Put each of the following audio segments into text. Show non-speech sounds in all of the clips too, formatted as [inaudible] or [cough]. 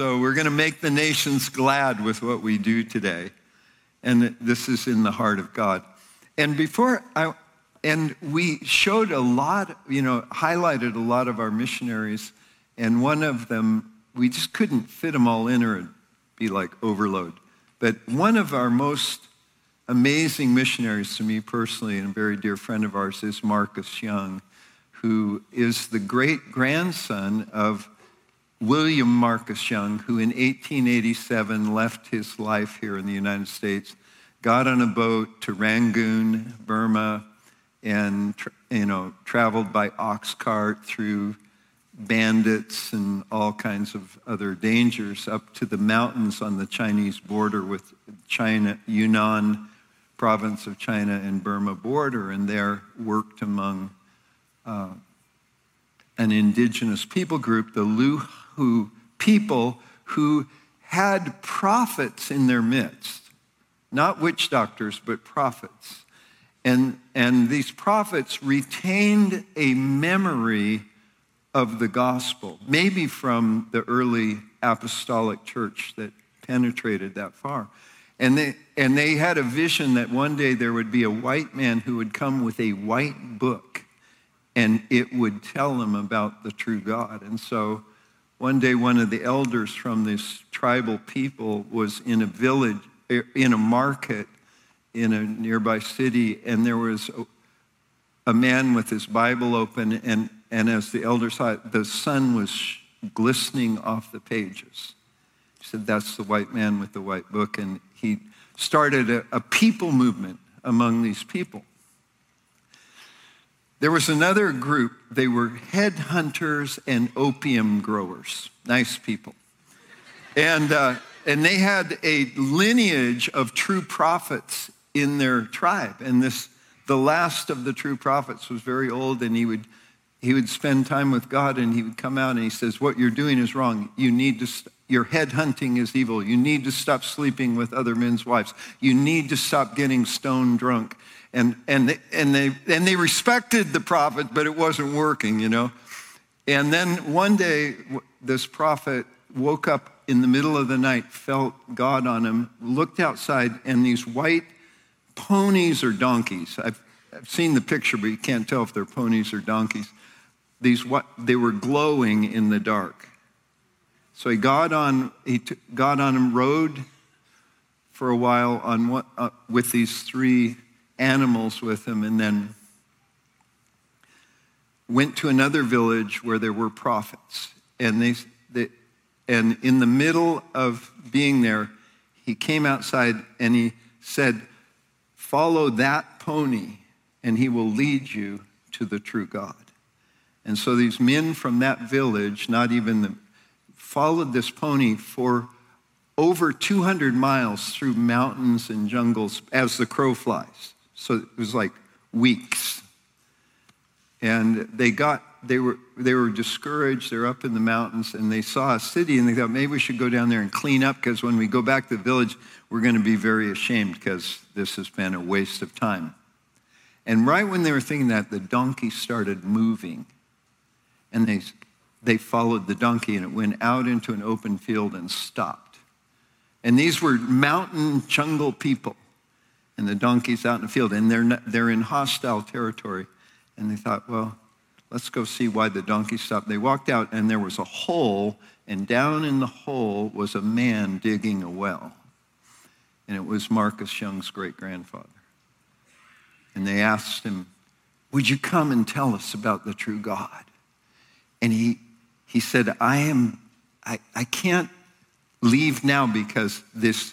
So we're going to make the nations glad with what we do today. And this is in the heart of God. And before I, and we showed a lot, you know, highlighted a lot of our missionaries. And one of them, we just couldn't fit them all in or it'd be like overload. But one of our most amazing missionaries to me personally and a very dear friend of ours is Marcus Young, who is the great grandson of William Marcus Young, who in 1887 left his life here in the United States, got on a boat to Rangoon, Burma, and you know traveled by ox cart through bandits and all kinds of other dangers up to the mountains on the Chinese border with China, Yunnan province of China and Burma border, and there worked among uh, an indigenous people group, the Lahu people, who had prophets in their midst, not witch doctors, but prophets. And, and these prophets retained a memory of the gospel, maybe from the early apostolic church that penetrated that far. And they, and they had a vision that one day there would be a white man who would come with a white book and it would tell them about the true God. And so one day, one of the elders from this tribal people was in a village, er, in a market in a nearby city, and there was a, a man with his Bible open, and, and as the elder saw it, the sun was glistening off the pages. He said, That's the white man with the white book. And he started a, a people movement among these people. There was another group, they were headhunters and opium growers. Nice people. And, uh, and they had a lineage of true prophets in their tribe. And this, the last of the true prophets was very old, and he would, he would spend time with God, and he would come out and he says, What you're doing is wrong. You need to, st- your head hunting is evil. You need to stop sleeping with other men's wives. You need to stop getting stone drunk. And, and, they, and, they, and they respected the prophet, but it wasn't working, you know. And then one day, this prophet woke up in the middle of the night, felt God on him, looked outside, and these white ponies or donkeys. I've, I've seen the picture, but you can't tell if they're ponies or donkeys. These what they were glowing in the dark. So he got on, he t- got on and rode for a while on what, uh, with these three animals with him, and then went to another village where there were prophets. And they, they and in the middle of being there, he came outside and he said, Follow that pony, and he will lead you to the true God. And so these men from that village, not even the, followed this pony for over 200 miles through mountains and jungles as the crow flies. So it was like weeks. And they got, they were, they were discouraged. They're up in the mountains and they saw a city and they thought maybe we should go down there and clean up because when we go back to the village, we're going to be very ashamed because this has been a waste of time. And right when they were thinking that, the donkey started moving. And they, they followed the donkey, and it went out into an open field and stopped. And these were mountain jungle people. And the donkey's out in the field, and they're, they're in hostile territory. And they thought, well, let's go see why the donkey stopped. They walked out, and there was a hole, and down in the hole was a man digging a well and it was Marcus Young's great grandfather. And they asked him, Would you come and tell us about the true God? And he, he said, I am, I, I can't leave now because this,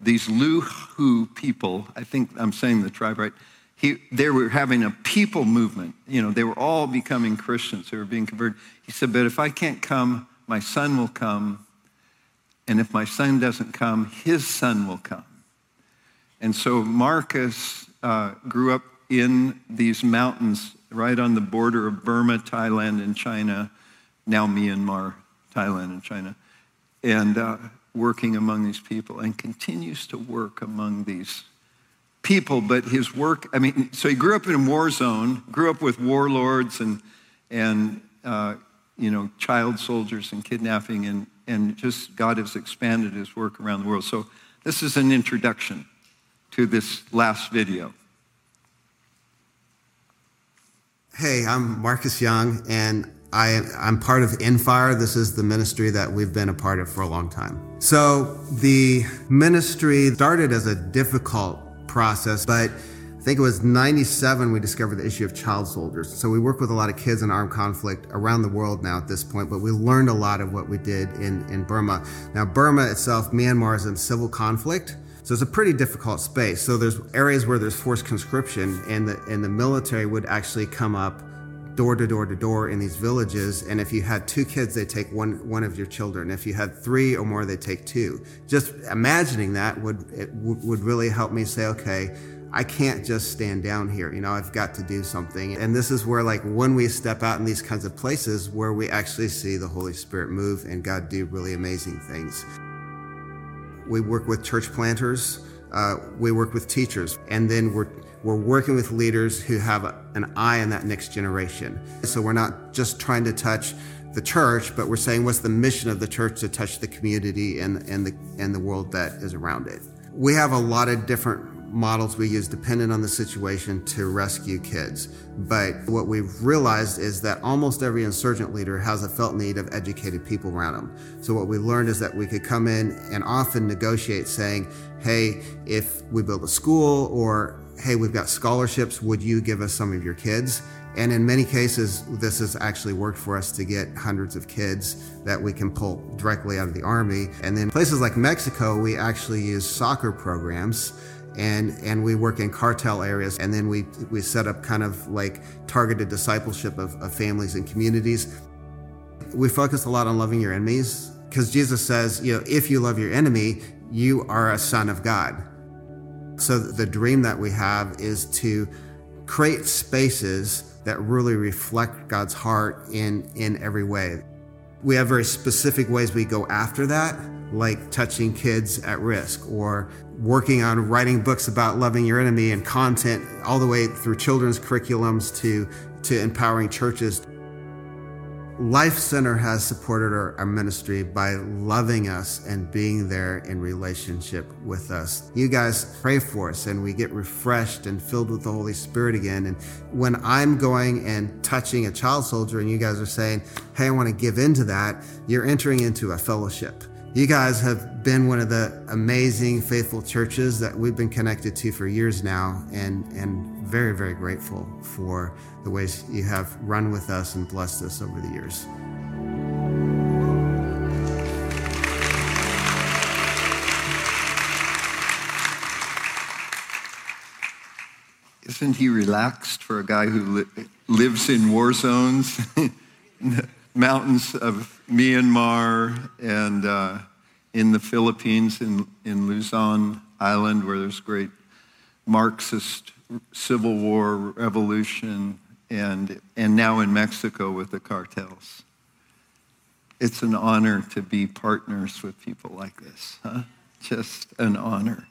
these Lahu people, I think I'm saying the tribe right, he, they were having a people movement. You know, they were all becoming Christians. They were being converted. He said, but if I can't come, my son will come and if my son doesn't come, his son will come. And so Marcus uh, grew up in these mountains right on the border of Burma, Thailand, and China, now Myanmar, Thailand, and China, and uh, working among these people and continues to work among these people. But his work, I mean, so he grew up in a war zone, grew up with warlords and, and uh, you know, child soldiers and kidnapping, and, and just God has expanded his work around the world. So this is an introduction to this last video. Hey, I'm Marcus Young, and I, am part of Infire. This is the ministry that we've been a part of for a long time. So, the ministry started as a difficult process, but I think it was 97 we discovered the issue of child soldiers. So, we work with a lot of kids in armed conflict around the world now at this point, but we learned a lot of what we did in, in Burma. Now, Burma itself, Myanmar is in civil conflict. So it's a pretty difficult space. So there's areas where there's forced conscription, and the and the military would actually come up door to door to door in these villages. And if you had two kids, they take one one of your children. If you had three or more, they take two. Just imagining that would it would really help me say, okay. I can't just stand down here. You know, I've got to do something. And this is where, like, when we step out in these kinds of places where we actually see the Holy Spirit move and God do really amazing things. We work with church planters. Uh, we work with teachers. And then we're, we're working with leaders who have an eye on that next generation. So we're not just trying to touch the church, but we're saying what's the mission of the church to touch the community and, and, the, and the world that is around it. We have a lot of different models we use dependent on the situation to rescue kids. But what we've realized is that almost every insurgent leader has a felt need of educated people around them. So what we learned is that we could come in and often negotiate saying, hey, if we build a school or hey, we've got scholarships, would you give us some of your kids? And in many cases, this has actually worked for us to get hundreds of kids that we can pull directly out of the Army. And then places like Mexico, we actually use soccer programs and and we work in cartel areas and then we we set up kind of like targeted discipleship of, of families and communities we focus a lot on loving your enemies because jesus says you know if you love your enemy you are a son of god so the dream that we have is to create spaces that really reflect god's heart in in every way we have very specific ways we go after that like touching kids at risk or working on writing books about loving your enemy and content all the way through children's curriculums to, to empowering churches. Life Center has supported our, our, ministry by loving us and being there in relationship with us. You guys pray for us and we get refreshed and filled with the Holy Spirit again. And when I'm going and touching a child soldier and you guys are saying, Hey, I want to give into that, you're entering into a fellowship. You guys have been one of the amazing, faithful churches that we've been connected to for years now, and, and very, very grateful for the ways you have run with us and blessed us over the years. Isn't he relaxed for a guy who li- lives in war zones? [laughs] mountains of Myanmar and uh, in the Philippines, in, in Luzon Island, where there's great Marxist civil war revolution, and, and now in Mexico with the cartels. It's an honor to be partners with people like this, huh? Just an honor.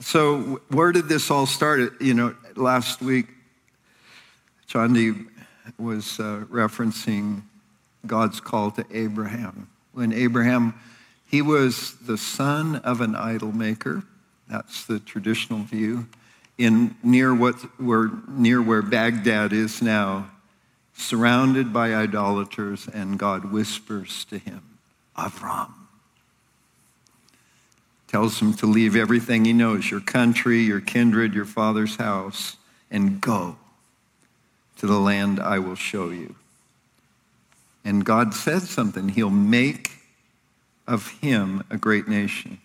So, where did this all start? You know, last week, Chandi was uh, referencing God's call to Abraham. When Abraham, he was the son of an idol maker. That's the traditional view. In near what where near where Baghdad is now, surrounded by idolaters, and God whispers to him, Avram. Tells him to leave everything he knows, your country, your kindred, your father's house, and go to the land I will show you. And God said something. He'll make of him a great nation.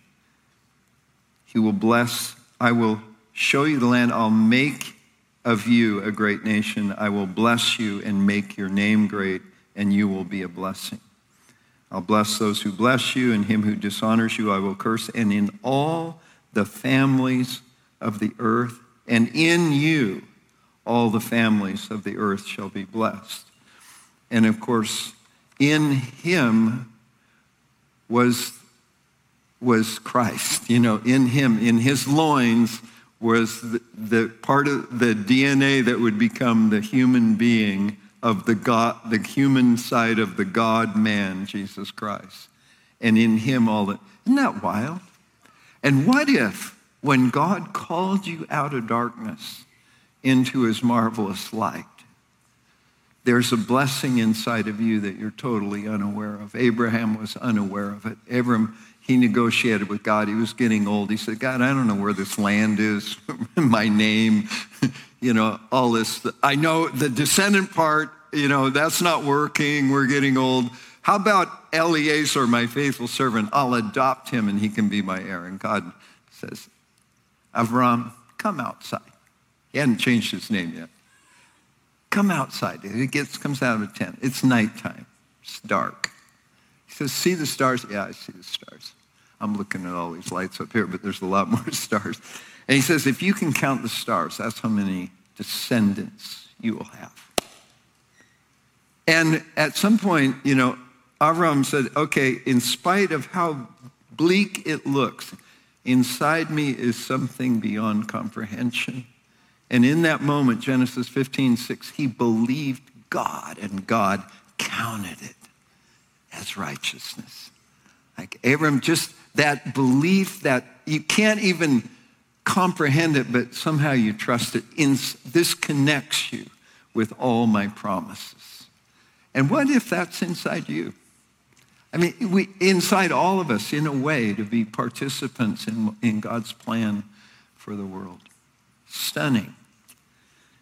He will bless, I will show you the land. I'll make of you a great nation. I will bless you and make your name great, and you will be a blessing. I'll bless those who bless you, and him who dishonors you I will curse. And in all the families of the earth, and in you all the families of the earth shall be blessed. And of course, in him was, was Christ. You know, in him, in his loins was the, the part of the DNA that would become the human being of the God, the human side of the God man, Jesus Christ. And in him all that. Isn't that wild? And what if when God called you out of darkness into his marvelous light, there's a blessing inside of you that you're totally unaware of. Abraham was unaware of it. Abraham, he negotiated with God. He was getting old. He said, God, I don't know where this land is, [laughs] my name, [laughs] you know, all this. I know the descendant part, you know, that's not working. We're getting old. How about Eliezer, my faithful servant? I'll adopt him and he can be my heir. And God says, Avram, come outside. He hadn't changed his name yet. Come outside. He gets, comes out of a tent. It's nighttime. It's dark. He says, see the stars? Yeah, I see the stars. I'm looking at all these lights up here, but there's a lot [laughs] more stars. And he says, if you can count the stars, that's how many descendants you will have. And at some point, you know, Avram said, okay, in spite of how bleak it looks, inside me is something beyond comprehension. And in that moment, Genesis 15, 6, he believed God and God counted it as righteousness. Like Abram, just that belief that you can't even comprehend it, but somehow you trust it. In, this connects you with all my promises. And what if that's inside you? I mean, we, inside all of us, in a way, to be participants in, in God's plan for the world. Stunning.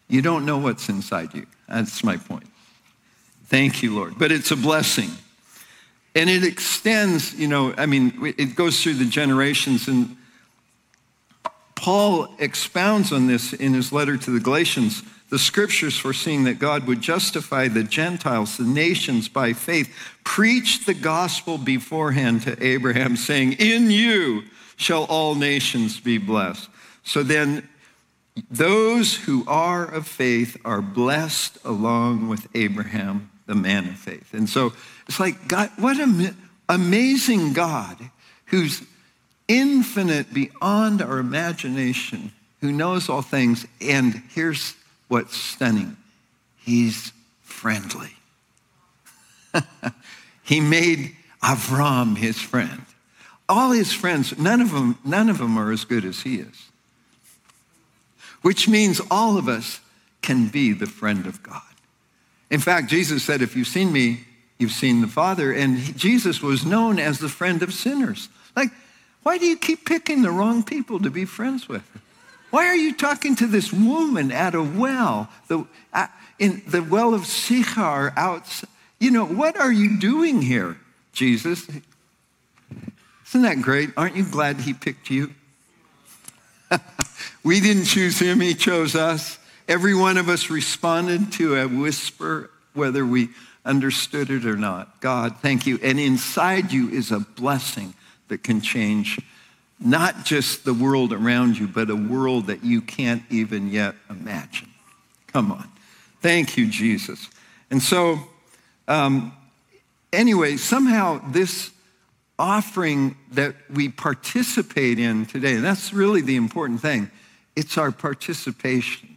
You don't know what's inside you. That's my point. Thank you, Lord. But it's a blessing. And it extends, you know, I mean, it goes through the generations. And Paul expounds on this in his letter to the Galatians. The scriptures foreseeing that God would justify the Gentiles, the nations, by faith, preached the gospel beforehand to Abraham, saying, In you shall all nations be blessed. So then those who are of faith are blessed along with Abraham, the man of faith. And so it's like, God, what an amazing God who's infinite beyond our imagination, who knows all things. And here's what's stunning He's friendly. [laughs] he made Avram his friend. All his friends, none of them, none of them are as good as he is which means all of us can be the friend of God. In fact, Jesus said, If you've seen me, you've seen the Father. And Jesus was known as the friend of sinners. Like, why do you keep picking the wrong people to be friends with? Why are you talking to this woman at a well, the, uh, in the well of Sychar outside? You know, what are you doing here, Jesus? Isn't that great? Aren't you glad he picked you? [laughs] We didn't choose him, he chose us. Every one of us responded to a whisper, whether we understood it or not. God, thank you. And inside you is a blessing that can change not just the world around you, but a world that you can't even yet imagine. Come on. Thank you, Jesus. And so, um, anyway, somehow this offering that we participate in today, that's really the important thing it's our participation.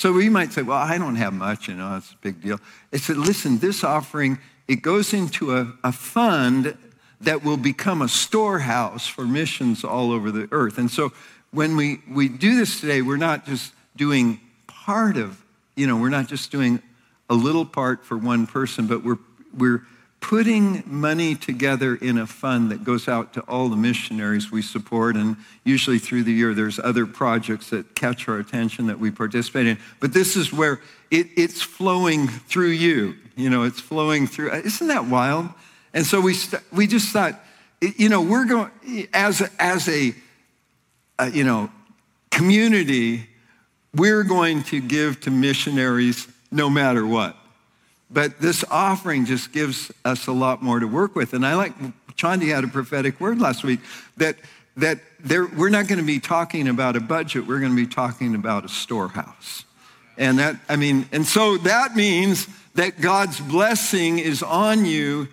So we might say, well, I don't have much, you know, it's a big deal. It's that, listen, this offering, it goes into a, a fund that will become a storehouse for missions all over the earth. And so when we, we do this today, we're not just doing part of, you know, we're not just doing a little part for one person, but we're, we're putting money together in a fund that goes out to all the missionaries we support. And usually through the year, there's other projects that catch our attention that we participate in. But this is where it, it's flowing through you. You know, it's flowing through. Isn't that wild? And so we, st- we just thought, you know, we're going, as as a, a you know, community, we're going to give to missionaries no matter what. But this offering just gives us a lot more to work with. And I like, Chandi had a prophetic word last week that, that there, we're not going to be talking about a budget, we're going to be talking about a storehouse. And that, I mean, and so that means that God's blessing is on you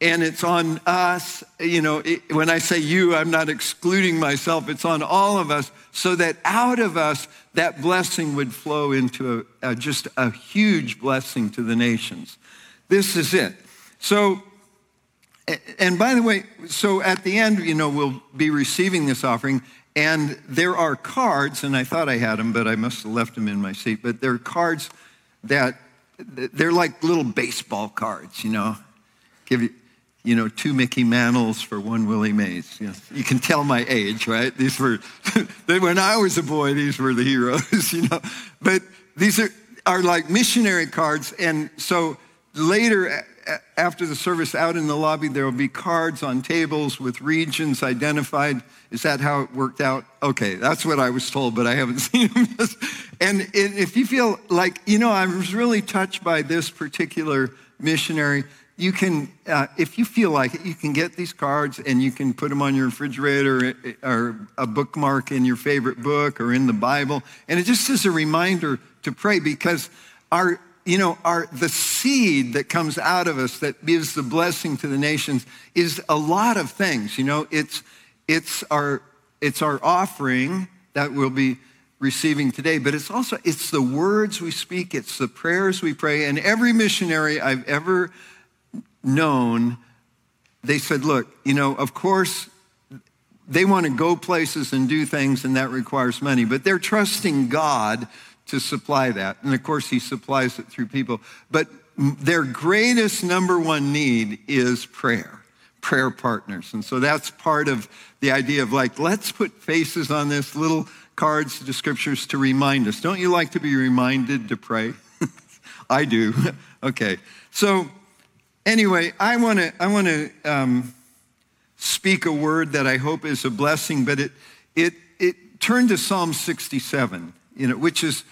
and it's on us. You know, it, when I say you, I'm not excluding myself. It's on all of us so that out of us, that blessing would flow into a, a, just a huge blessing to the nations. This is it. So, and by the way, so at the end, you know, we'll be receiving this offering, and there are cards, and I thought I had them, but I must have left them in my seat. But there are cards that they're like little baseball cards, you know. Give you, you know, two Mickey Mantles for one Willie Mays. Know, you can tell my age, right? These were, [laughs] when I was a boy, these were the heroes, [laughs] you know. But these are, are like missionary cards. And so later, after the service out in the lobby, there will be cards on tables with regions identified. Is that how it worked out? Okay, that's what I was told, but I haven't [laughs] seen them. and if you feel like, you know, I was really touched by this particular missionary, you can, uh, if you feel like it, you can get these cards and you can put them on your refrigerator eh, or a bookmark in your favorite book or in the Bible. And it just is a reminder to pray because our, you know, our, the seed that comes out of us that gives the blessing to the nations is a lot of things. You know, it's, it's, our, it's our offering that we'll be receiving today, but it's also, it's the words we speak, it's the prayers we pray. And every missionary I've ever known, they said, look, you know, of course, they want to go places and do things, and that requires money, but they're trusting God to supply that. And of course, He supplies it through people. But their greatest number one need is prayer, prayer partners. And so that's part of the idea of like, let's put faces on this, little cards to scriptures to remind us. Don't you like to be reminded to pray? [laughs] I do. [laughs] okay. So, Anyway, I want to I want to um, speak a word that I hope is a blessing, but it it it turned to Psalm 67, you know, which is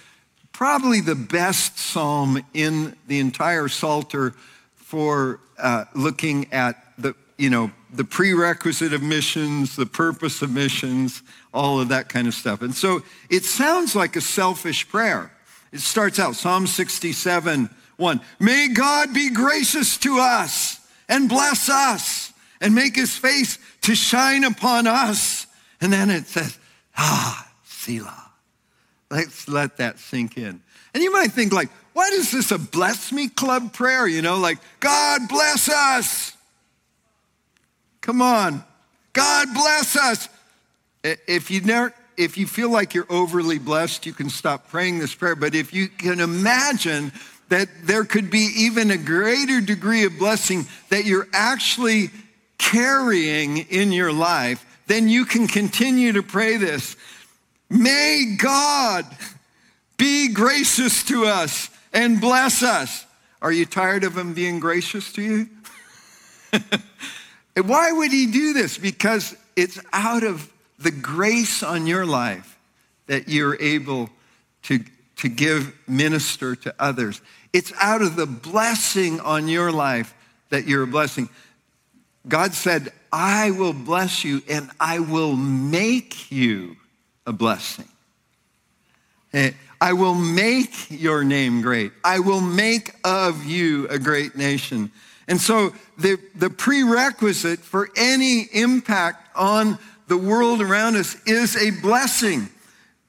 probably the best psalm in the entire Psalter for uh, looking at the you know the prerequisite of missions, the purpose of missions, all of that kind of stuff. And so it sounds like a selfish prayer. It starts out Psalm 67 1. May God be gracious to us and bless us and make his face to shine upon us. And then it says, ah, Selah. Let's let that sink in. And you might think like, why is this, a bless me club prayer? You know, like, God bless us. Come on. God bless us. If you never, if you feel like you're overly blessed, you can stop praying this prayer. But if you can imagine that there could be even a greater degree of blessing that you're actually carrying in your life, then you can continue to pray this. May God be gracious to us and bless us. Are you tired of Him being gracious to you? [laughs] Why would He do this? Because it's out of the grace on your life that you're able to, to give, minister to others. It's out of the blessing on your life that you're a blessing. God said, I will bless you and I will make you a blessing. I will make your name great. I will make of you a great nation. And so the, the prerequisite for any impact on the world around us is a blessing.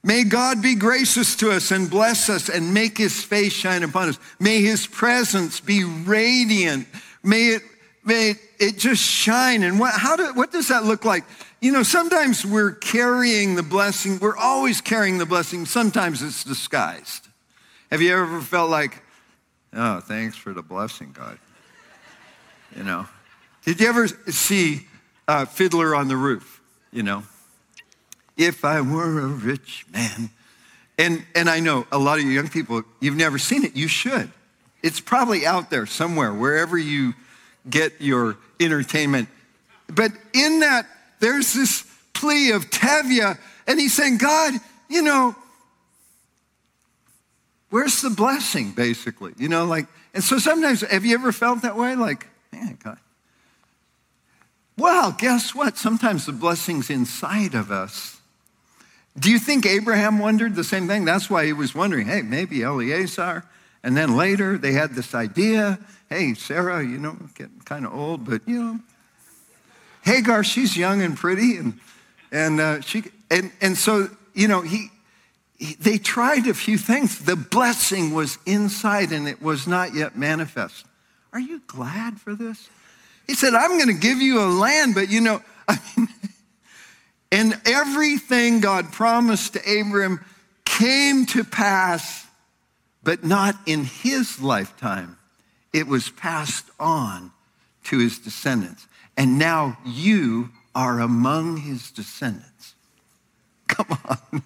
May God be gracious to us and bless us and make his face shine upon us. May his presence be radiant. May it, may it, just shine. And what, how do, what does that look like? You know, sometimes we're carrying the blessing. We're always carrying the blessing. Sometimes it's disguised. Have you ever felt like, oh, thanks for the blessing, God? You know, did you ever see uh, Fiddler on the Roof? You know, if I were a rich man. And, and I know a lot of you young people, you've never seen it. You should. It's probably out there somewhere, wherever you get your entertainment. But in that, there's this plea of Tevye, and he's saying, God, you know, where's the blessing, basically? You know, like, and so sometimes, have you ever felt that way? Like, man, God. Well, guess what? Sometimes the blessing's inside of us do you think Abraham wondered the same thing? That's why he was wondering, hey, maybe Eliezer And then later they had this idea hey, Sarah, you know, getting kind of old, but you know, Hagar, she's young and pretty, and and uh, she and and so you know he, he, they tried a few things. The blessing was inside, and it was not yet manifest. Are you glad for this? He said, "I'm going to give you a land, but you know, [laughs] I mean." And everything God promised to Abram came to pass, but not in his lifetime. It was passed on to his descendants. And now you are among his descendants. [laughs] Come on.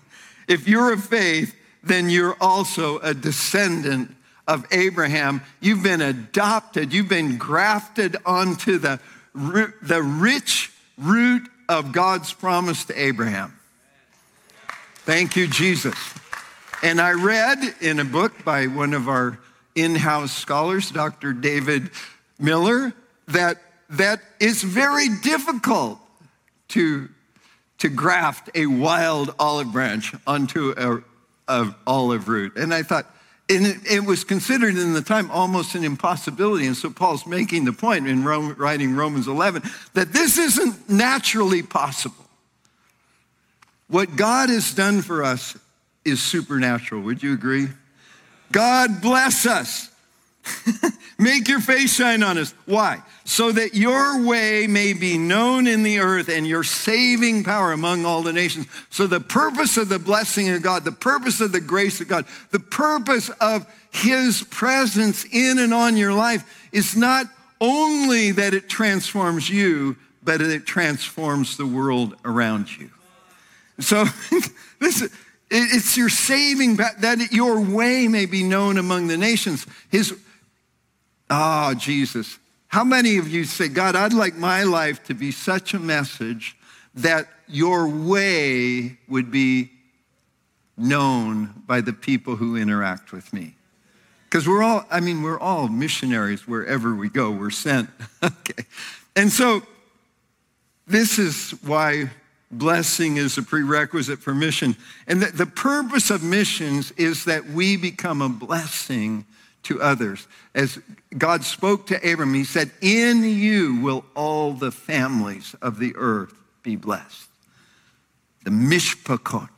If you're of faith, then you're also a descendant of Abraham. You've been adopted, you've been grafted onto the, the rich root of God's promise to Abraham. Thank you, Jesus. And I read in a book by one of our in house scholars, Dr. David Miller, that, that it's very difficult to, to graft a wild olive branch onto a olive root. And I thought, and it, it, was considered in the time almost an impossibility. And so Paul's making the point in Rome, writing Romans 11 that this isn't naturally possible. What God has done for us is supernatural. Would you agree? God bless us. [laughs] Make your face shine on us. Why? So that your way may be known in the earth and your saving power among all the nations. So, the purpose of the blessing of God, the purpose of the grace of God, the purpose of His presence in and on your life is not only that it transforms you, but it transforms the world around you. So, [laughs] this it's your saving, that your way may be known among the nations. His, ah, oh, Jesus. How many of you say, God, I'd like my life to be such a message that your way would be known by the people who interact with me? Because we're all, I mean, we're all missionaries wherever we go, we're sent. [laughs] okay. And so this is why blessing is a prerequisite for mission. And the, the purpose of missions is that we become a blessing to others. As God spoke to Abram, he said, In you will all the families of the earth be blessed. The mishpachot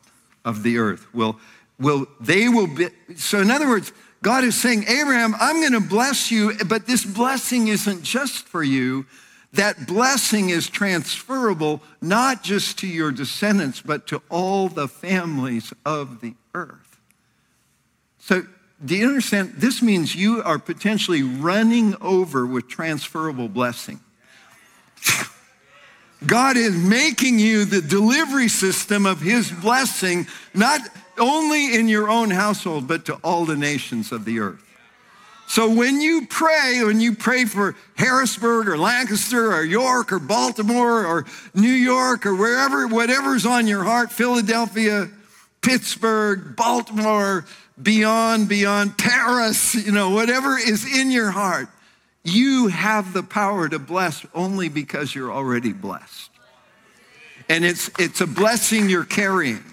of the earth will, will they will be. So, in other words, God is saying, Abraham, I'm going to bless you, but this blessing isn't just for you that blessing is transferable not just to your descendants, but to all the families of the earth. So, do you understand? This means you are potentially running over with transferable blessing. God is making you the delivery system of his blessing, not only in your own household, but to all the nations of the earth. So when you pray, when you pray for Harrisburg or Lancaster or York or Baltimore or New York or wherever, whatever's on your heart, Philadelphia, Pittsburgh, Baltimore, beyond, beyond Paris, you know, whatever is in your heart, you have the power to bless only because you're already blessed. And it's, it's a blessing you're carrying.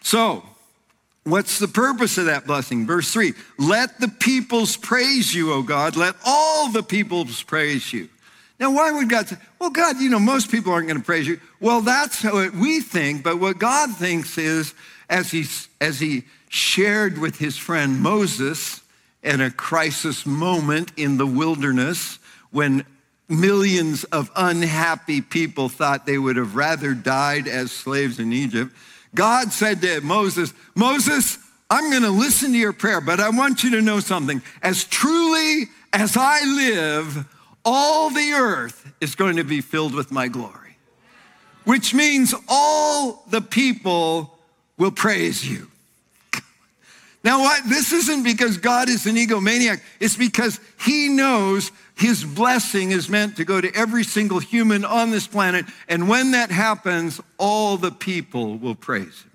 So, What's the purpose of that blessing? Verse 3 Let the peoples praise you, O God. Let all the peoples praise you. Now, why would God say, Well, God, you know, most people aren't going to praise you? Well, that's what we think, but what God thinks is, as he, as he shared with his friend Moses in a crisis moment in the wilderness when millions of unhappy people thought they would have rather died as slaves in Egypt God said to Moses, Moses, I'm going to listen to your prayer, but I want you to know something. As truly as I live, all the earth is going to be filled with my glory, which means all the people will praise you. Now, what? This isn't because God is an egomaniac. It's because he knows his blessing is meant to go to every single human on this planet. And when that happens, all the people will praise him.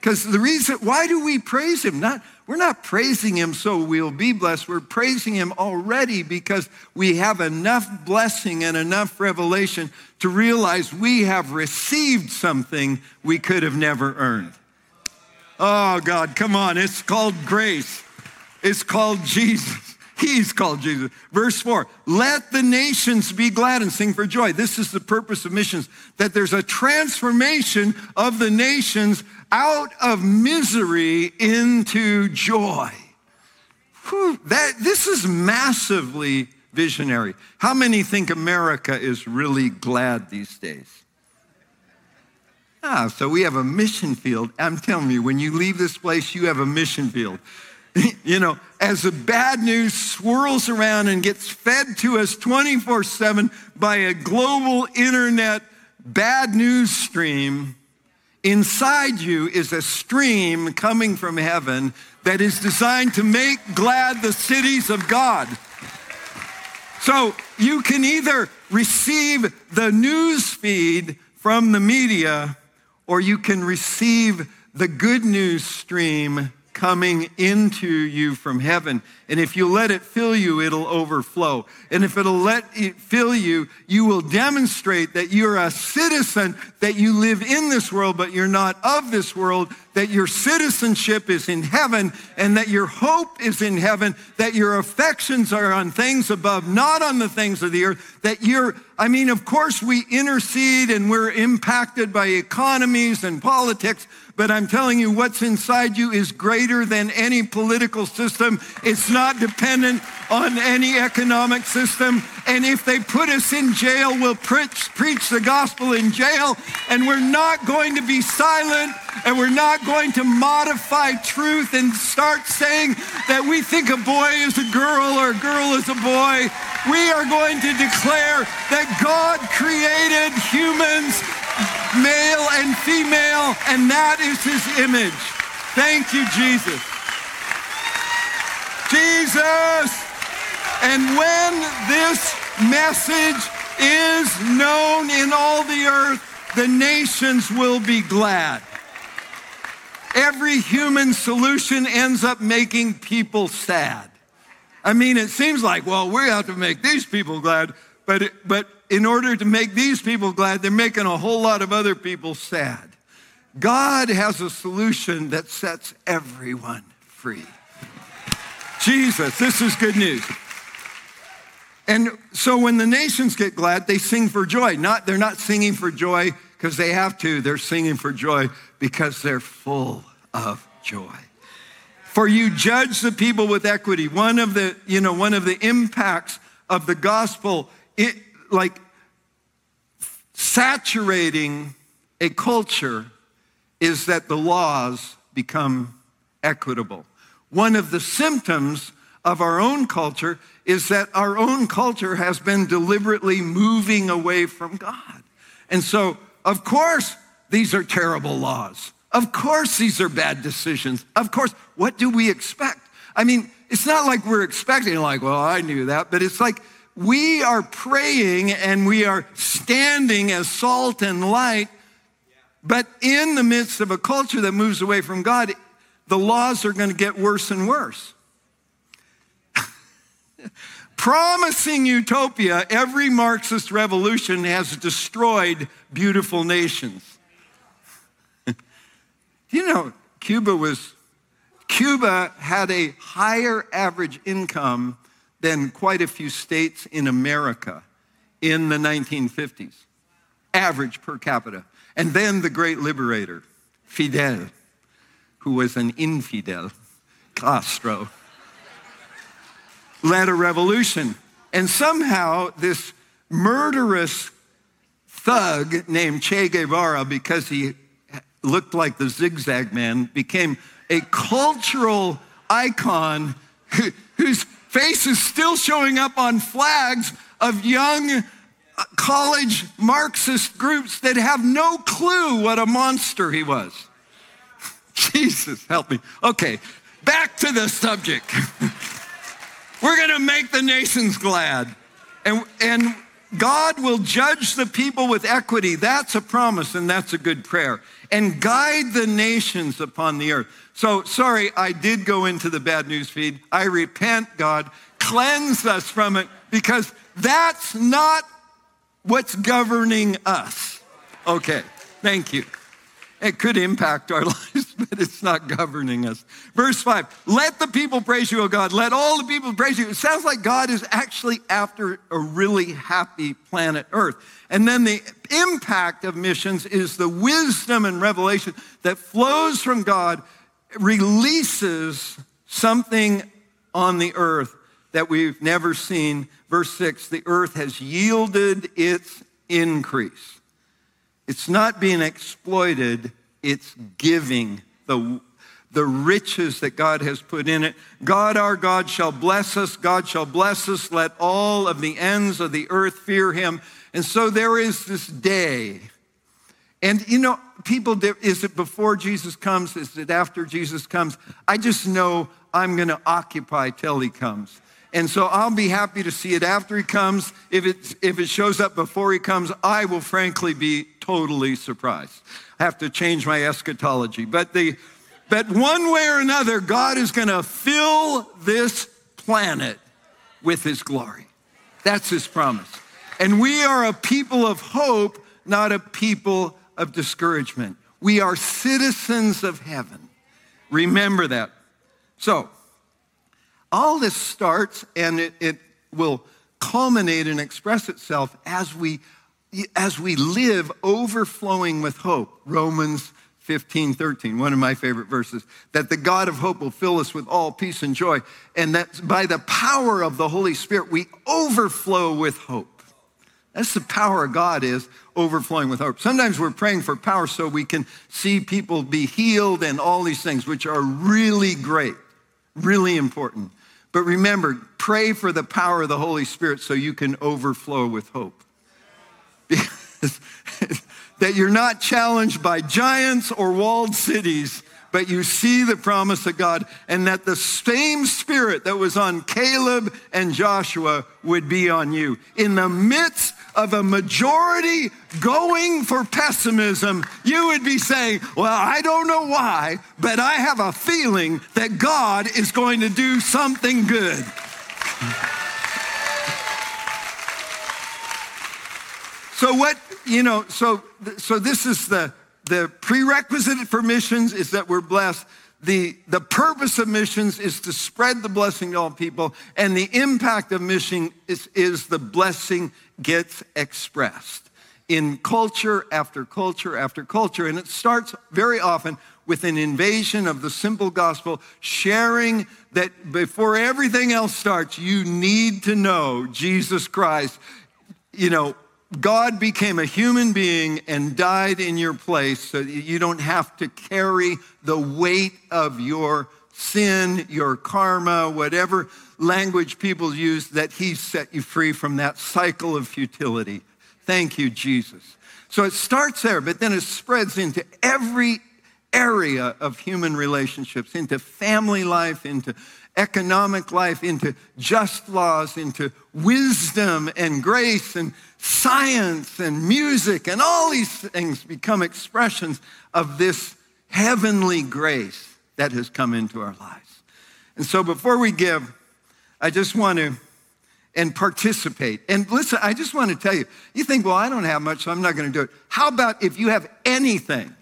Because the reason, why do we praise him? Not, we're not praising him so we'll be blessed. We're praising him already because we have enough blessing and enough revelation to realize we have received something we could have never earned. Oh, God, come on. It's called grace. It's called Jesus. [laughs] He's called Jesus. Verse 4 Let the nations be glad and sing for joy. This is the purpose of missions, that there's a transformation of the nations out of misery into joy. Whew, that, this is massively visionary. How many think America is really glad these days? Ah, so we have a mission field. I'm telling you, when you leave this place, you have a mission field. [laughs] you know, as the bad news swirls around and gets fed to us 24 7 by a global internet bad news stream, inside you is a stream coming from heaven that is designed to make glad the cities of God. So you can either receive the news feed from the media or you can receive the good news stream coming into you from heaven. And if you let it fill you, it'll overflow. And if it'll let it fill you, you will demonstrate that you're a citizen, that you live in this world, but you're not of this world, that your citizenship is in heaven, and that your hope is in heaven, that your affections are on things above, not on the things of the earth, that you're, I mean, of course, we intercede and we're impacted by economies and politics, but I'm telling you, what's inside you is greater than any political system. It's not dependent on any economic system. And if they put us in jail, we'll preach, preach the gospel in jail. And we're not going to be silent and we're not going to modify truth and start saying that we think a boy is a girl or a girl is a boy. We are going to declare that God created humans male and female, and that is his image. Thank you, Jesus. Jesus. And when this message is known in all the earth, the nations will be glad. Every human solution ends up making people sad. I mean, it seems like, well, we have to make these people glad, but, but in order to make these people glad, they're making a whole lot of other people sad. God has a solution that sets everyone free. Jesus, this is good news. And so when the nations get glad, they sing for joy. Not, they're not singing for joy because they have to. They're singing for joy because they're full of joy. For you judge the people with equity. One of the, you know, one of the impacts of the gospel, it, like saturating a culture is that the laws become equitable. One of the symptoms of our own culture is that our own culture has been deliberately moving away from God. And so, of course, these are terrible laws. Of course, these are bad decisions. Of course, what do we expect? I mean, it's not like we're expecting, like, well, I knew that, but it's like we are praying and we are standing as salt and light, but in the midst of a culture that moves away from God, the laws are going to get worse and worse. [laughs] Promising utopia, every Marxist revolution has destroyed beautiful nations. [laughs] you know, Cuba was, Cuba had a higher average income than quite a few states in America in the 1950s, average per capita. And then the great liberator, Fidel, who was an infidel, Castro, [laughs] led a revolution. And somehow this murderous thug named Che Guevara, because he looked like the zigzag man, became a cultural icon [laughs] whose face is still showing up on flags of young uh, college Marxist groups that have no clue what a monster he was. [laughs] Jesus, help me. Okay, back to the subject. [laughs] We're going to make the nations glad. And, and God will judge the people with equity. That's a promise and that's a good prayer. And guide the nations upon the earth. So, sorry, I did go into the bad news feed. I repent, God. Cleanse us from it because that's not what's governing us. Okay, thank you. It could impact our [laughs] lives. but it's not governing us. Verse 5 Let the people praise you, O God. Let all the people praise you. It sounds like God is actually after a really happy planet Earth. And then the impact of missions is the wisdom and revelation that flows from God, releases something on the earth that we've never seen. Verse 6 the earth has yielded its increase. It's not being exploited, it's giving the, the riches that God has put in it. God, our God, shall bless us. God shall bless us. Let all of the ends of the earth fear him. And so there is this day. And you know, people, is it before Jesus comes? Is it after Jesus comes? I just know I'm going to occupy till he comes. And so I'll be happy to see it after he comes. If it, if it shows up before he comes, I will frankly be totally surprised. I have to change my eschatology. But, the, but one way or another, God is going to fill this planet with his glory. That's his promise. And we are a people of hope, not a people of discouragement. We are citizens of heaven. Remember that. So, all this starts and it, it will culminate and express itself as we as we live overflowing with hope. Romans 15, 13, one of my favorite verses, that the God of hope will fill us with all peace and joy, and that by the power of the Holy Spirit, we overflow with hope. That's the power of God is overflowing with hope. Sometimes we're praying for power so we can see people be healed and all these things, which are really great, really important. But remember, pray for the power of the Holy Spirit so you can overflow with hope. [laughs] that you're not challenged by giants or walled cities, but you see the promise of God, and that the same spirit that was on Caleb and Joshua would be on you. In the midst of a majority going for pessimism, you would be saying, Well, I don't know why, but I have a feeling that God is going to do something good. So what, you know, so so this is the the prerequisite for missions is that we're blessed. The, the purpose of missions is to spread the blessing to all people, and the impact of mission is, is the blessing gets expressed in culture after culture after culture. And it starts very often with an invasion of the simple gospel, sharing that before everything else starts, you need to know Jesus Christ. You know, God became a human being and died in your place so that you don't have to carry the weight of your sin, your karma, whatever language people use, that He set you free from that cycle of futility. Thank you, Jesus. So it starts there, but then it spreads into every area of human relationships, into family life, into economic life, into just laws, into wisdom and grace and science and music, and all these things become expressions of this heavenly grace that has come into our lives. And so before we give, I just want to and participate. And listen, I just want to tell you, you think, well, I don't have much, so I'm not going to do it. How about if you have anything?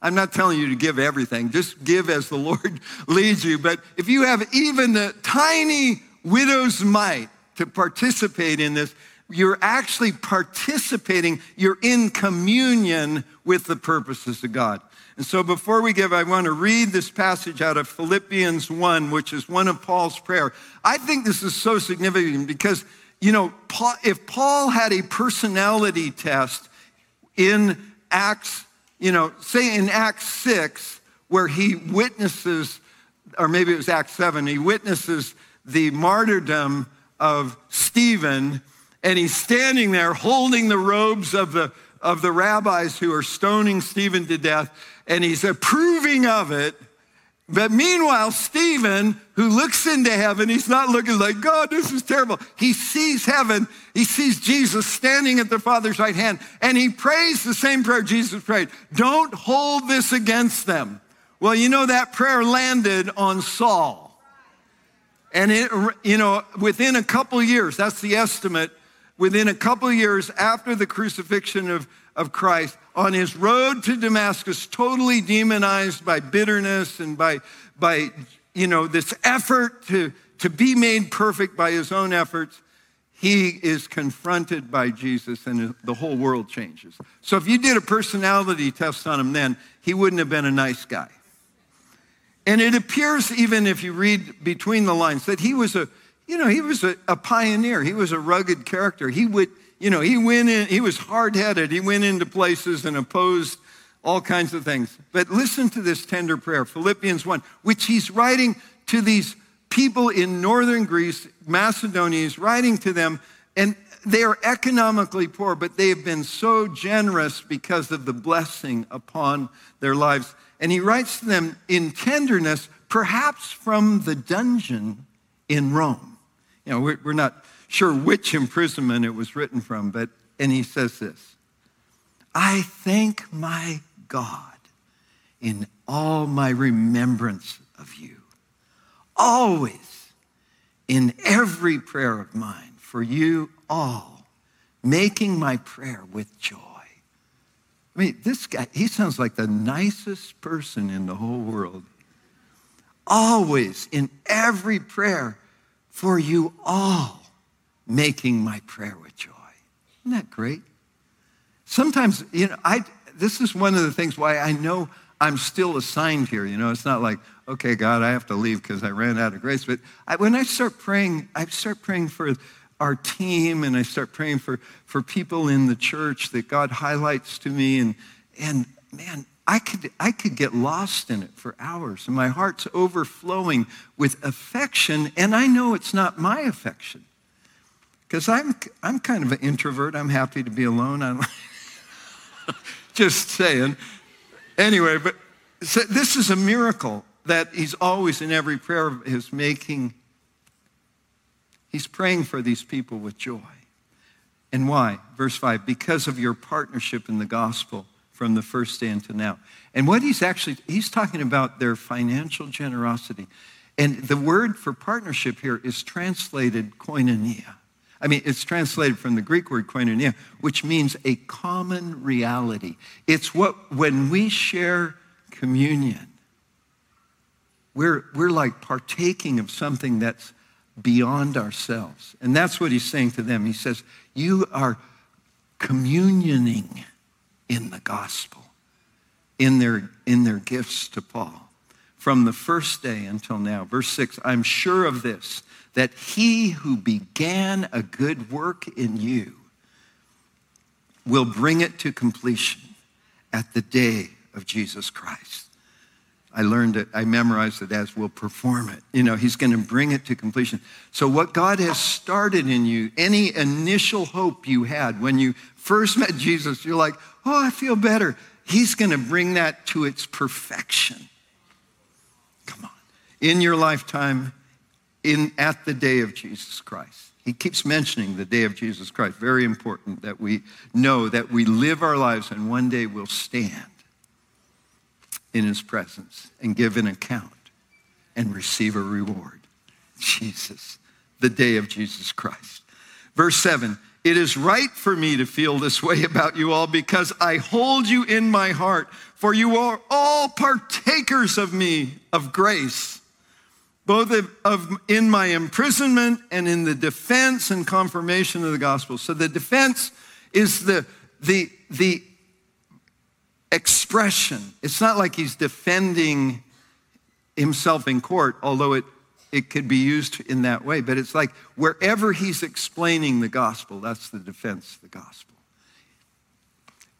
I'm not telling you to give everything, just give as the [laughs] Lord leads you. But if you have even the tiny widow's mite to participate in this, you're actually participating, you're in communion with the purposes of God. And so before we give, I want to read this passage out of Philippians 1, which is one of Paul's prayer. I think this is so significant because, you know, Paul, if Paul had a personality test in Acts you know, say in Acts 6, where he witnesses, or maybe it was Acts 7, he witnesses the martyrdom of Stephen, and he's standing there holding the robes of the, of the rabbis who are stoning Stephen to death, and he's approving of it. But meanwhile, Stephen, who looks into heaven, he's not looking like, God, this is terrible. He sees heaven. He sees Jesus standing at the Father's right hand, and he prays the same prayer Jesus prayed Don't hold this against them. Well, you know, that prayer landed on Saul. And it, you know, within a couple years, that's the estimate, within a couple years after the crucifixion of, of Christ on his road to Damascus, totally demonized by bitterness and by, by you know, this effort to, to be made perfect by his own efforts, he is confronted by Jesus and the whole world changes. So if you did a personality test on him then, he wouldn't have been a nice guy. And it appears, even if you read between the lines, that he was a, you know, he was a, a pioneer. He was a rugged character. He would, you know, he went in, he was hard headed. He went into places and opposed all kinds of things. But listen to this tender prayer, Philippians 1, which he's writing to these people in northern Greece, Macedonia, he's writing to them, and they are economically poor, but they have been so generous because of the blessing upon their lives. And he writes to them in tenderness, perhaps from the dungeon in Rome. You know, we're, not sure which imprisonment it was written from, but, and he says this I thank my God in all my remembrance of you, always in every prayer of mine for you all, making my prayer with joy. I mean, this guy, he sounds like the nicest person in the whole world. Always in every prayer for you all, making my prayer with joy. Isn't that great? Sometimes, you know, I, this is one of the things why I know I'm still assigned here. You know, it's not like, okay, God, I have to leave because I ran out of grace. But I, when I start praying, I start praying for our team and I start praying for, for people in the church that God highlights to me. And, and man, I could, I could get lost in it for hours. And my heart's overflowing with affection. And I know it's not my affection because I'm, I'm kind of an introvert. I'm happy to be alone. I'm [laughs] just saying. Anyway, but so this is a miracle that he's always in every prayer of his making He's praying for these people with joy. And why? Verse 5 because of your partnership in the gospel from the first day until now. And what he's actually, he's talking about their financial generosity. And the word for partnership here is translated koinonia. I mean, it's translated from the Greek word koinonia, which means a common reality. It's what, when we share communion, we're, we're like partaking of something that's beyond ourselves. And that's what he's saying to them. He says, You are communioning in the gospel, in their, in their gifts to Paul, from the first day until now. Verse 6 I'm sure of this, that he who began a good work in you will bring it to completion at the day of Jesus Christ. I learned it, I memorized it as we'll perform it. You know, he's going to bring it to completion. So, what God has started in you, any initial hope you had when you first met Jesus, you're like, oh, I feel better. He's going to bring that to its perfection. Come on. In your lifetime, in, at the day of Jesus Christ. He keeps mentioning the day of Jesus Christ. Very important that we know that we live our lives and one day we'll stand in his presence and give an account and receive a reward. Jesus, the day of Jesus Christ. Verse 7 It is right for me to feel this way about you all because I hold you in my heart, for you are all partakers of me, of grace, both of, of in my imprisonment and in the defense and confirmation of the gospel. So the defense is the, the, the expression. It's not like he's defending himself in court, although it, it could be used in that way. But it's like wherever he's explaining the gospel, that's the defense of the gospel.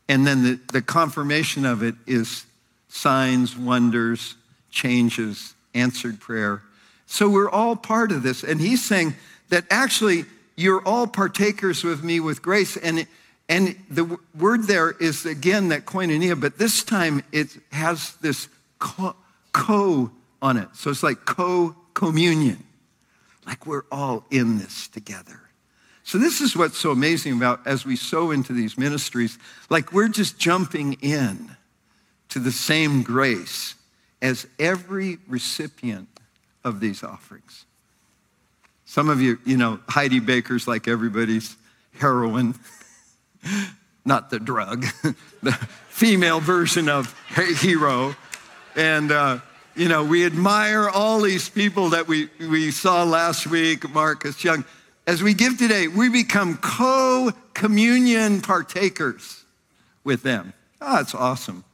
And then the, the confirmation of it is signs, wonders, changes, answered prayer. So we're all part of this. And he's saying that actually you're all partakers with me with grace. And it, and the word there is again that koinonia, but this time it has this co, co on it. So it's like co communion, like we're all in this together. So this is what's so amazing about as we sow into these ministries, like we're just jumping in to the same grace as every recipient of these offerings. Some of you, you know, Heidi Baker's like everybody's heroine. [laughs] not the drug, [laughs] the female version of hero. And, uh, you know, we admire all these people that we, we saw last week, Marcus Young. As we give today, we become co communion partakers with them. Oh, that's awesome.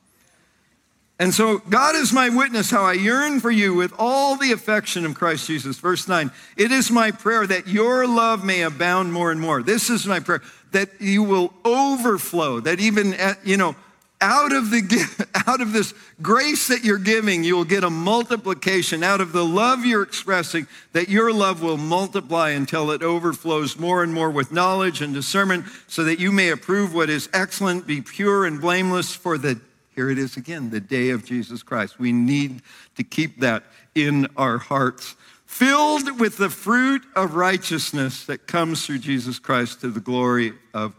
And so, God is my witness how I yearn for you with all the affection of Christ Jesus. Verse 9, it is my prayer that your love may abound more and more. This is my prayer that you will overflow, that even, uh, you know, out of the [laughs] out of this grace that you're giving you will get a multiplication out of the love you're expressing that your love will multiply until it overflows more and more with knowledge and discernment so that you may approve what is excellent be pure and blameless for the here it is again the day of Jesus Christ we need to keep that in our hearts filled with the fruit of righteousness that comes through Jesus Christ to the glory of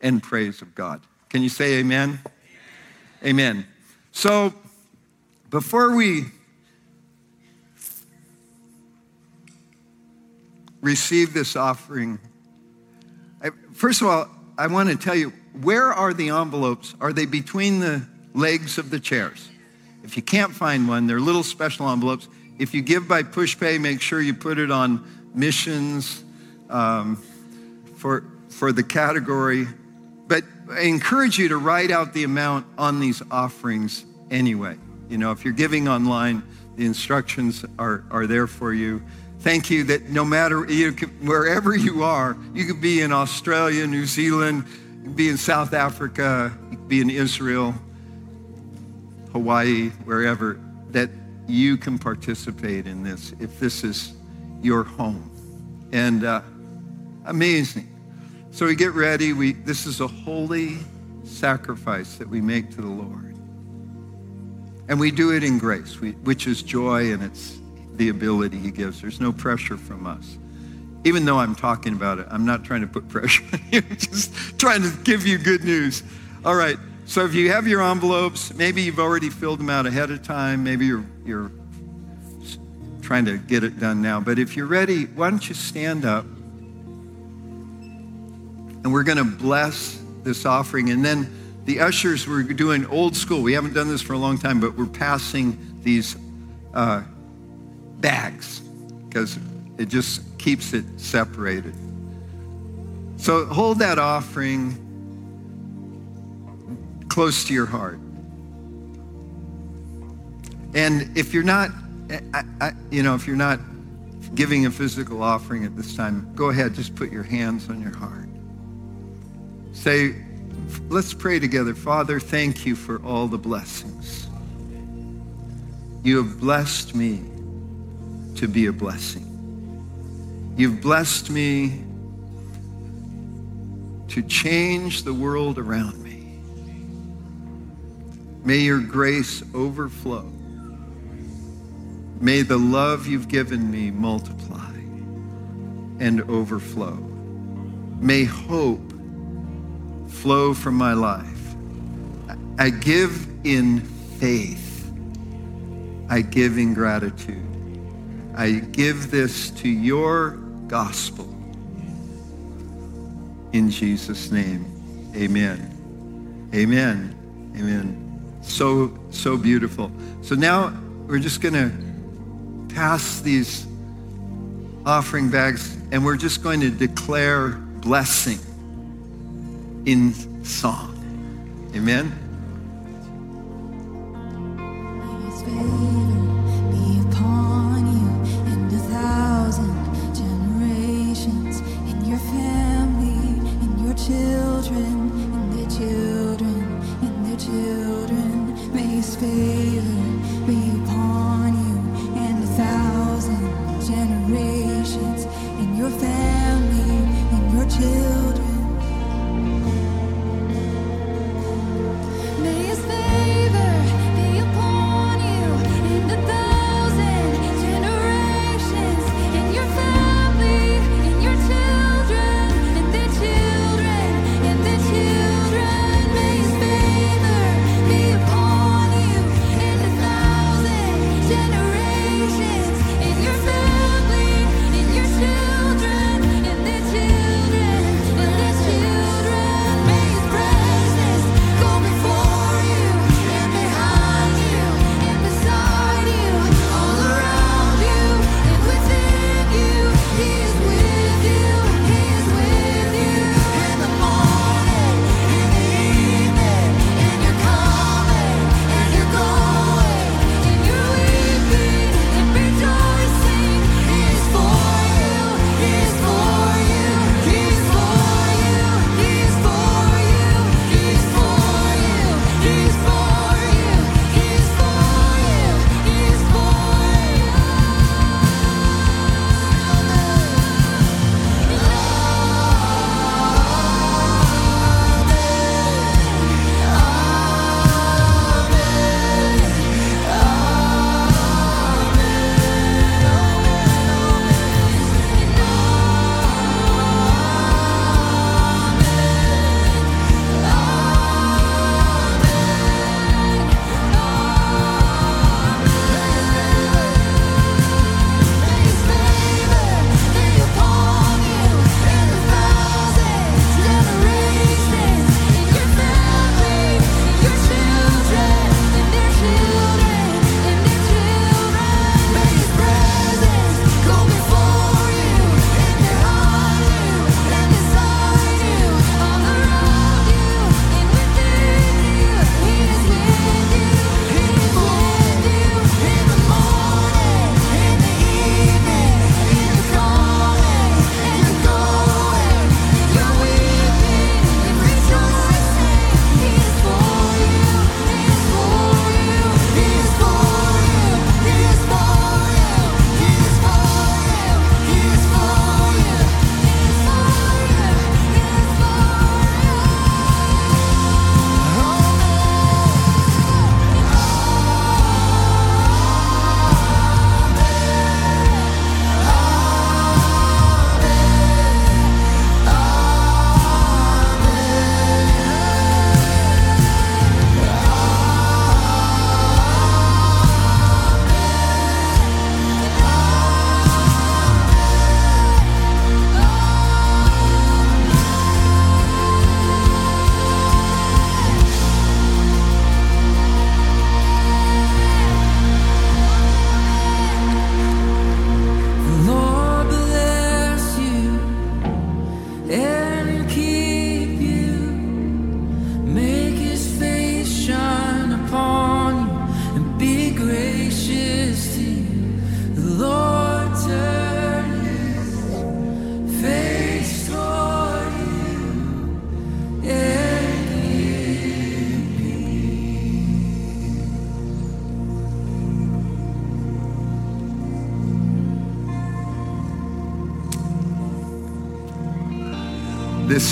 and praise of God can you say amen? Amen. So, before we receive this offering, I, first of all, I want to tell you where are the envelopes? Are they between the legs of the chairs? If you can't find one, they're little special envelopes. If you give by PushPay, make sure you put it on missions um, for, for the category but I encourage you to write out the amount on these offerings anyway. You know, if you're giving online, the instructions are, are there for you. Thank you that no matter you wherever you are, you could be in Australia, New Zealand, be in South Africa, be in Israel, Hawaii, wherever, that you can participate in this if this is your home. And uh, amazing. So we get ready. We, this is a holy sacrifice that we make to the Lord. And we do it in grace, we, which is joy and it's the ability he gives. There's no pressure from us. Even though I'm talking about it, I'm not trying to put pressure on you, [laughs] just trying to give you good news. All right. So if you have your envelopes, maybe you've already filled them out ahead of time. Maybe you're, you're trying to get it done now. But if you're ready, why don't you stand up? and we're going to bless this offering. And then the ushers, we're doing old school. We haven't done this for a long time, but we're passing these uh, bags because it just keeps it separated. So hold that offering close to your heart. And if you're not, I, I, you know, if you're not giving a physical offering at this time, go ahead, just put your hands on your heart. Say, let's pray together. Father, thank you for all the blessings. You have blessed me to be a blessing. You've blessed me to change the world around me. May your grace overflow. May the love you've given me multiply and overflow. May hope flow from my life. I give in faith. I give in gratitude. I give this to your gospel. In Jesus' name, amen. Amen. Amen. So, so beautiful. So now we're just going to pass these offering bags and we're just going to declare blessing in song. Amen.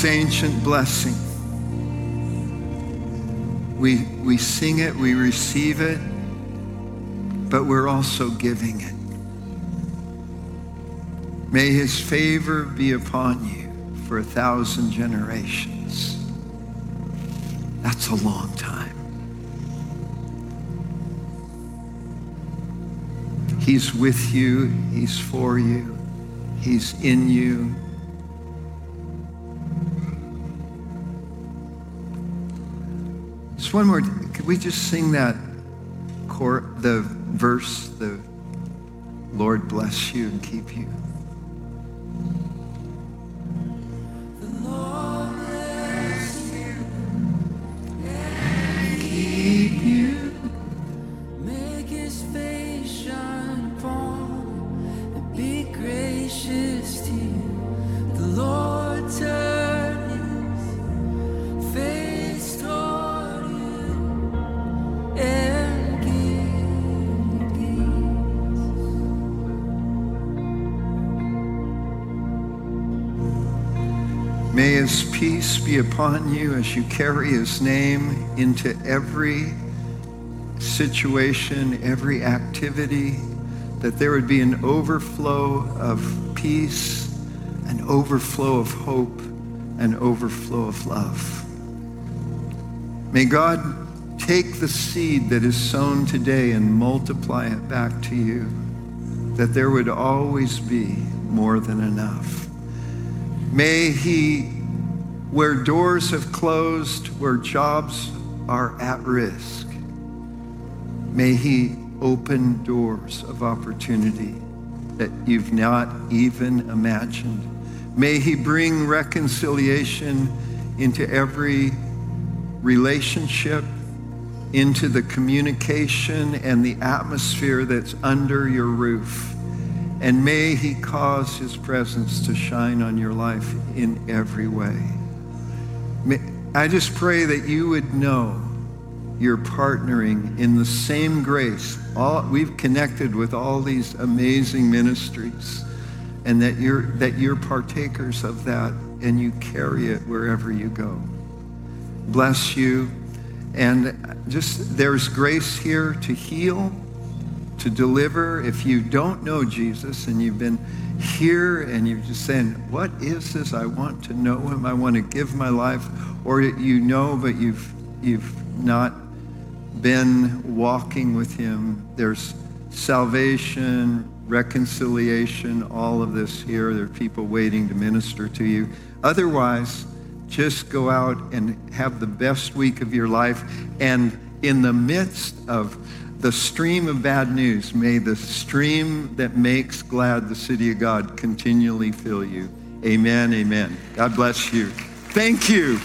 Ancient blessing. We, we sing it, we receive it, but we're also giving it. May his favor be upon you for a thousand generations. That's a long time. He's with you. He's for you. He's in you. Just one more. Could we just sing that the verse, the Lord bless you and keep you? Upon you as you carry his name into every situation, every activity, that there would be an overflow of peace, an overflow of hope, an overflow of love. May God take the seed that is sown today and multiply it back to you, that there would always be more than enough. May he, where doors have closed, where jobs are at risk, may he open doors of opportunity that you've not even imagined. May he bring reconciliation into every relationship, into the communication and the atmosphere that's under your roof. And may he cause his presence to shine on your life in every way. I just pray that you would know you're partnering in the same grace. All, we've connected with all these amazing ministries and that you're, that you're partakers of that and you carry it wherever you go. Bless you. And just there's grace here to heal to deliver. If you don't know Jesus and you've been here and you're just saying, What is this? I want to know him. I want to give my life. Or you know, but you've, you've not been walking with him. There's salvation, reconciliation, all of this here. There are people waiting to minister to you. Otherwise, just go out and have the best week of your life. And in the midst of the stream of bad news, may the stream that makes glad the city of God continually fill you. Amen, amen. God bless you. Thank you.